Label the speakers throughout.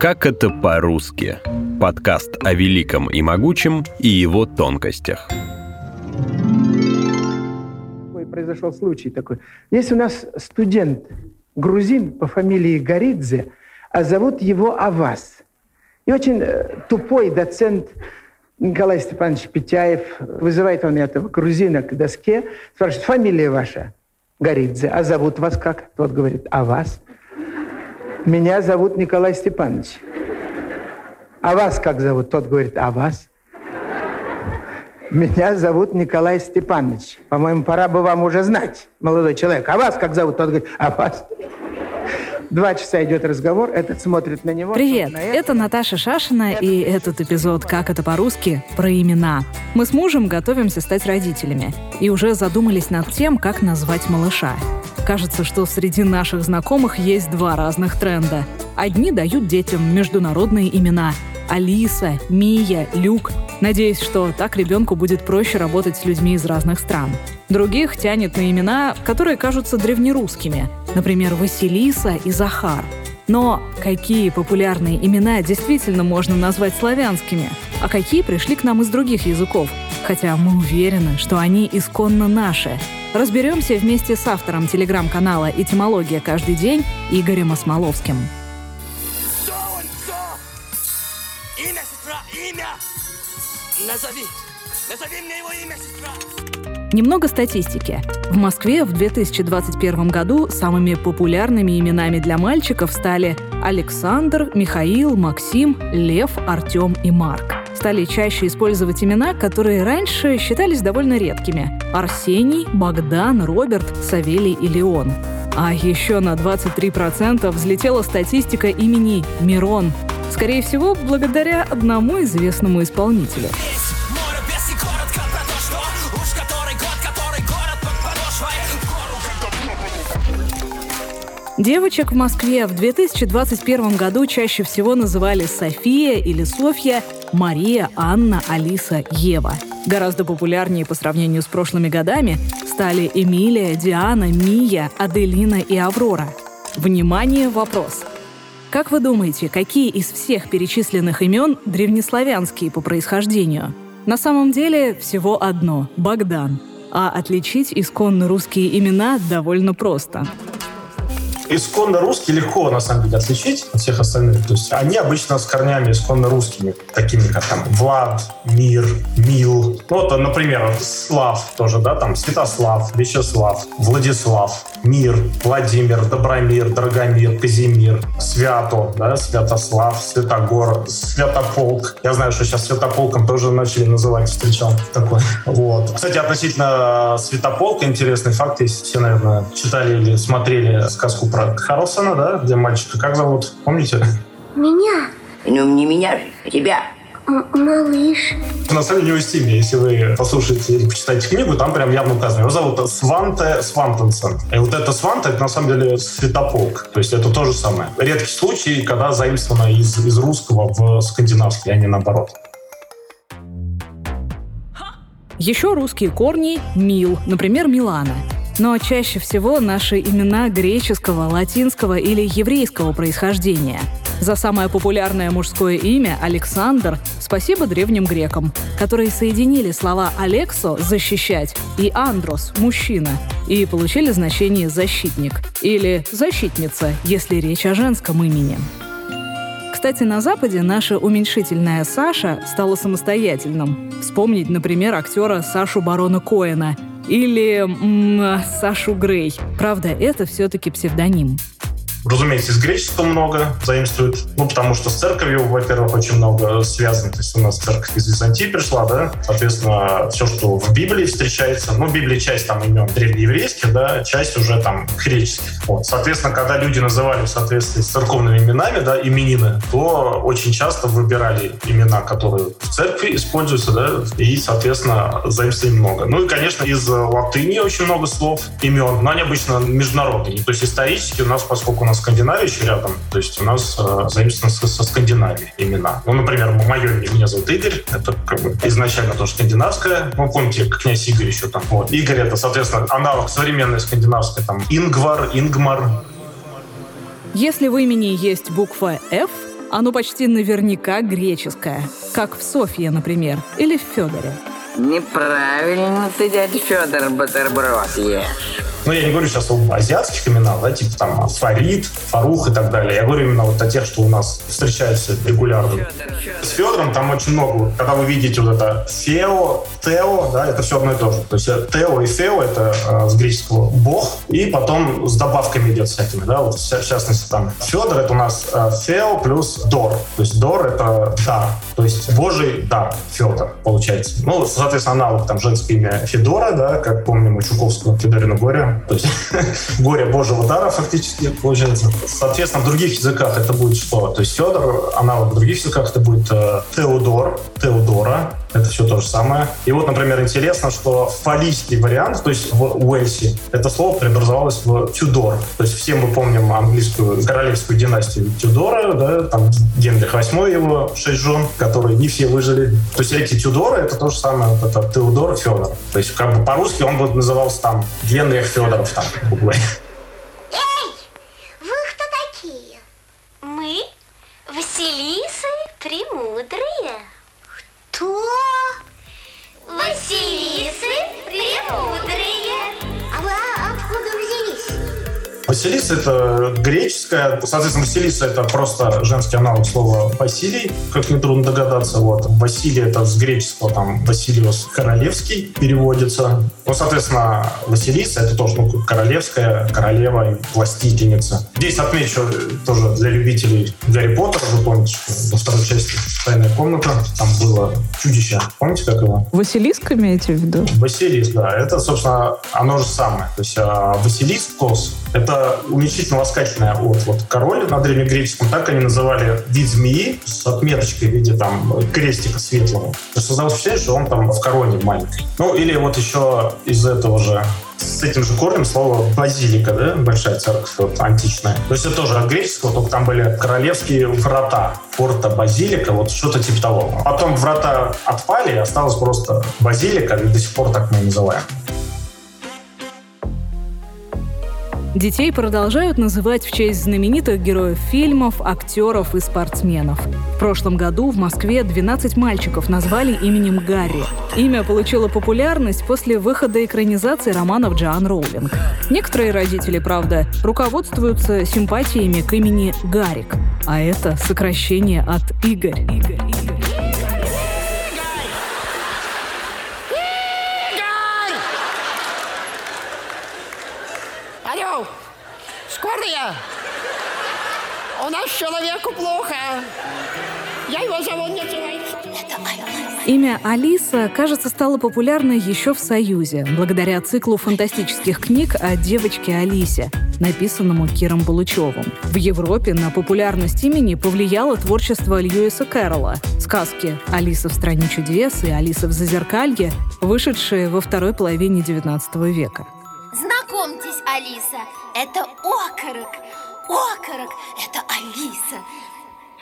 Speaker 1: Как это по-русски? Подкаст о великом и могучем и его тонкостях.
Speaker 2: Произошел случай такой. Есть у нас студент грузин по фамилии Горидзе, а зовут его Авас. И очень э, тупой доцент Николай Степанович Петяев. Вызывает он этого грузина к доске, спрашивает, фамилия ваша? Горидзе. А зовут вас как? Тот говорит, а вас? Меня зовут Николай Степанович. А вас как зовут? Тот говорит, а вас? Меня зовут Николай Степанович. По-моему, пора бы вам уже знать, молодой человек. А вас как зовут? Тот говорит, а вас? Два часа идет разговор, этот смотрит на него.
Speaker 3: Привет, на это. это Наташа Шашина, это... и этот эпизод «Как это по-русски?» про имена. Мы с мужем готовимся стать родителями и уже задумались над тем, как назвать малыша. Кажется, что среди наших знакомых есть два разных тренда. Одни дают детям международные имена – Алиса, Мия, Люк, надеясь, что так ребенку будет проще работать с людьми из разных стран. Других тянет на имена, которые кажутся древнерусскими, например, Василиса и Захар. Но какие популярные имена действительно можно назвать славянскими, а какие пришли к нам из других языков? Хотя мы уверены, что они исконно наши. Разберемся вместе с автором телеграм-канала «Этимология каждый день» Игорем Осмоловским. Имя, сестра, имя! Назови! Назови мне его имя, сестра! Немного статистики. В Москве в 2021 году самыми популярными именами для мальчиков стали Александр, Михаил, Максим, Лев, Артем и Марк. Стали чаще использовать имена, которые раньше считались довольно редкими. Арсений, Богдан, Роберт, Савелий и Леон. А еще на 23% взлетела статистика имени Мирон, Скорее всего, благодаря одному известному исполнителю. Девочек в Москве в 2021 году чаще всего называли София или Софья, Мария, Анна, Алиса, Ева. Гораздо популярнее по сравнению с прошлыми годами стали Эмилия, Диана, Мия, Аделина и Аврора. Внимание, вопрос. Как вы думаете, какие из всех перечисленных имен древнеславянские по происхождению? На самом деле всего одно – Богдан. А отличить исконно русские имена довольно просто –
Speaker 4: исконно русские легко, на самом деле, отличить от всех остальных. То есть они обычно с корнями исконно русскими, такими как там Влад, Мир, Мил. Ну, вот, например, Слав тоже, да, там Святослав, Вячеслав, Владислав, Мир, Владимир, Добромир, Драгомир, Казимир, Свято, да, Святослав, Святогор, Святополк. Я знаю, что сейчас Святополком тоже начали называть, встречал такой. Вот. Кстати, относительно Святополка интересный факт, если все, наверное, читали или смотрели сказку про про Карлсона, да, где мальчика. Как зовут? Помните?
Speaker 5: Меня.
Speaker 6: Ну, не меня же, тебя.
Speaker 5: Малыш.
Speaker 4: На самом деле у него есть имя. Если вы послушаете или почитаете книгу, там прям явно указано. Его зовут Сванте Свантенсен. И вот это Сванте, это на самом деле светополк. То есть это то же самое. Редкий случай, когда заимствовано из, из русского в скандинавский, а не наоборот.
Speaker 3: Еще русские корни – Мил, например, Милана. Но чаще всего наши имена греческого, латинского или еврейского происхождения. За самое популярное мужское имя Александр спасибо древним грекам, которые соединили слова «алексо» — «защищать» и «андрос» — «мужчина» и получили значение «защитник» или «защитница», если речь о женском имени. Кстати, на Западе наше уменьшительное «Саша» стало самостоятельным. Вспомнить, например, актера Сашу Барона Коэна — или м- Сашу Грей. Правда, это все-таки псевдоним.
Speaker 4: Разумеется, из греческого много заимствуют. Ну, потому что с церковью, во-первых, очень много связано. То есть у нас церковь из Византии пришла, да? Соответственно, все, что в Библии встречается, ну, в Библии часть там имен древнееврейских, да, часть уже там греческих. Вот. Соответственно, когда люди называли в соответствии с церковными именами, да, именины, то очень часто выбирали имена, которые в церкви используются, да, и, соответственно, заимствований много. Ну и, конечно, из латыни очень много слов, имен, но они обычно международные. То есть исторически у нас, поскольку нас Скандинавия еще рядом, то есть у нас э, заимствовано со, со Скандинавией имена. Ну, например, мое имя, меня зовут Игорь, это как бы изначально тоже скандинавское. Ну, помните, князь Игорь еще там. Вот. Игорь это, соответственно, аналог современной скандинавской, там, Ингвар, Ингмар.
Speaker 3: Если в имени есть буква F, Оно почти наверняка греческое, как в Софье, например, или в Федоре.
Speaker 6: Неправильно ты, дядя Федор, бутерброд ешь.
Speaker 4: Ну, я не говорю сейчас об азиатских именах, да, типа там Фарид, Фарух и так далее. Я говорю именно вот о тех, что у нас встречаются регулярно. С Федором там очень много. Когда вы видите вот это Фео, Тео, да, это все одно и то же. То есть э, Тео и Фео — это э, с греческого бог, и потом с добавками идет всякими, да, вот в частности там Федор — это у нас э, Фео плюс Дор. То есть Дор — это дар, то есть божий дар, Федор, получается. Ну, соответственно, аналог там женское имя Федора, да, как помним у Чуковского Федорина Горя, то есть горе Божьего дара фактически получается. Соответственно, в других языках это будет что? То есть Федор, аналог в других языках это будет э, Теодор, Теодора, это все то же самое. И вот, например, интересно, что фалийский вариант, то есть в Уэльсе, это слово преобразовалось в Тюдор. То есть все мы помним английскую королевскую династию Тюдора, да, там Генрих VIII его шесть жен, которые не все выжили. То есть эти Тюдоры, это то же самое, вот это Теодор Федор. То есть как бы по-русски он бы назывался там Генрих Федоров, там,
Speaker 5: Эй, вы кто такие?
Speaker 7: Мы Василисы
Speaker 4: Василиса — это греческая. Соответственно, Василиса — это просто женский аналог слова Василий, как нетрудно догадаться. Вот. Василий — это с греческого, там, Василиос королевский переводится. Ну, соответственно, Василиса — это тоже ну, королевская, королева и властительница. Здесь отмечу тоже для любителей Гарри Поттера, вы помните, во второй части «Тайная комната» там было чудище. Помните, как его?
Speaker 3: Василиск имеете в виду?
Speaker 4: Василис, да. Это, собственно, оно же самое. То есть а, Василискос — это уменьшительно-ласкательное от вот, король на древнегреческом. Так они называли вид змеи с отметочкой в виде там крестика светлого. То создалось впечатление, что он там в короне маленький. Ну, или вот еще из этого же с этим же корнем слово базилика, да, большая церковь вот, античная. То есть это тоже от греческого, только там были королевские врата, форта базилика, вот что-то типа того. Потом врата отпали, осталось просто базилика, и до сих пор так мы называем.
Speaker 3: Детей продолжают называть в честь знаменитых героев фильмов, актеров и спортсменов. В прошлом году в Москве 12 мальчиков назвали именем Гарри. Имя получило популярность после выхода экранизации романов Джоан Роулинг. Некоторые родители, правда, руководствуются симпатиями к имени Гарик, а это сокращение от Игорь.
Speaker 8: Алло, скорая! У нас человеку плохо. Я его зову не
Speaker 3: Имя Алиса, кажется, стало популярной еще в Союзе, благодаря циклу фантастических книг о девочке Алисе, написанному Киром Балучевым. В Европе на популярность имени повлияло творчество Льюиса Кэрролла, сказки «Алиса в стране чудес» и «Алиса в зазеркалье», вышедшие во второй половине XIX века.
Speaker 7: Знакомьтесь, Алиса, это окорок. Окорок – это Алиса.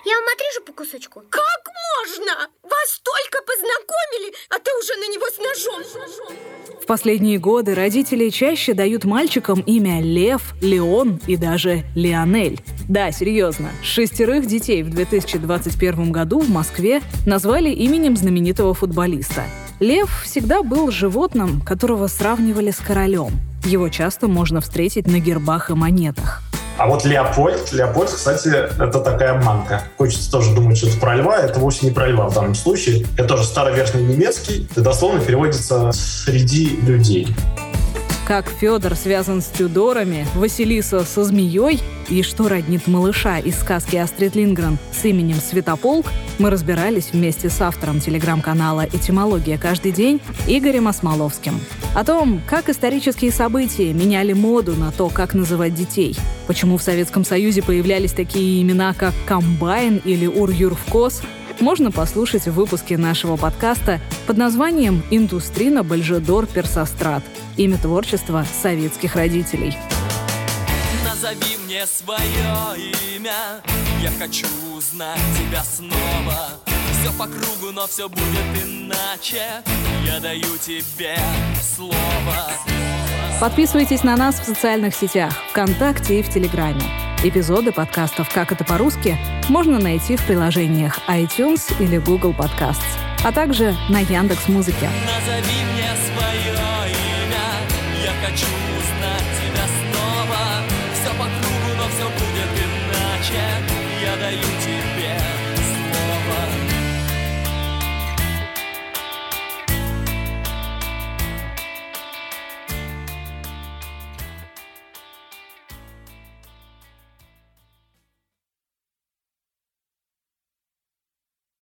Speaker 5: Я вам отрежу по кусочку.
Speaker 8: Как можно? Вас только познакомили, а ты уже на него с ножом.
Speaker 3: В последние годы родители чаще дают мальчикам имя Лев, Леон и даже Леонель. Да, серьезно, шестерых детей в 2021 году в Москве назвали именем знаменитого футболиста. Лев всегда был животным, которого сравнивали с королем. Его часто можно встретить на гербах и монетах.
Speaker 4: А вот Леопольд, Леопольд, кстати, это такая манка. Хочется тоже думать, что это про льва, это вовсе не про льва в данном случае. Это тоже староверхний немецкий, и дословно переводится «среди людей».
Speaker 3: Как Федор связан с Тюдорами, Василиса со змеей и что роднит малыша из сказки Астрид Лингрен с именем Святополк, мы разбирались вместе с автором телеграм-канала «Этимология каждый день» Игорем Осмоловским. О том, как исторические события меняли моду на то, как называть детей, почему в Советском Союзе появлялись такие имена, как «Комбайн» или «Ур-Юрвкос», можно послушать в выпуске нашего подкаста под названием «Индустрина Бальжедор Персострат. Имя творчества советских родителей».
Speaker 9: Назови мне свое имя Я хочу узнать тебя снова Все по кругу, но все будет иначе Я даю тебе слово
Speaker 3: Подписывайтесь на нас в социальных сетях, ВКонтакте и в Телеграме. Эпизоды подкастов «Как это по-русски» можно найти в приложениях iTunes или Google Podcasts, а также на Яндекс.Музыке.
Speaker 9: Назови мне свое имя, я хочу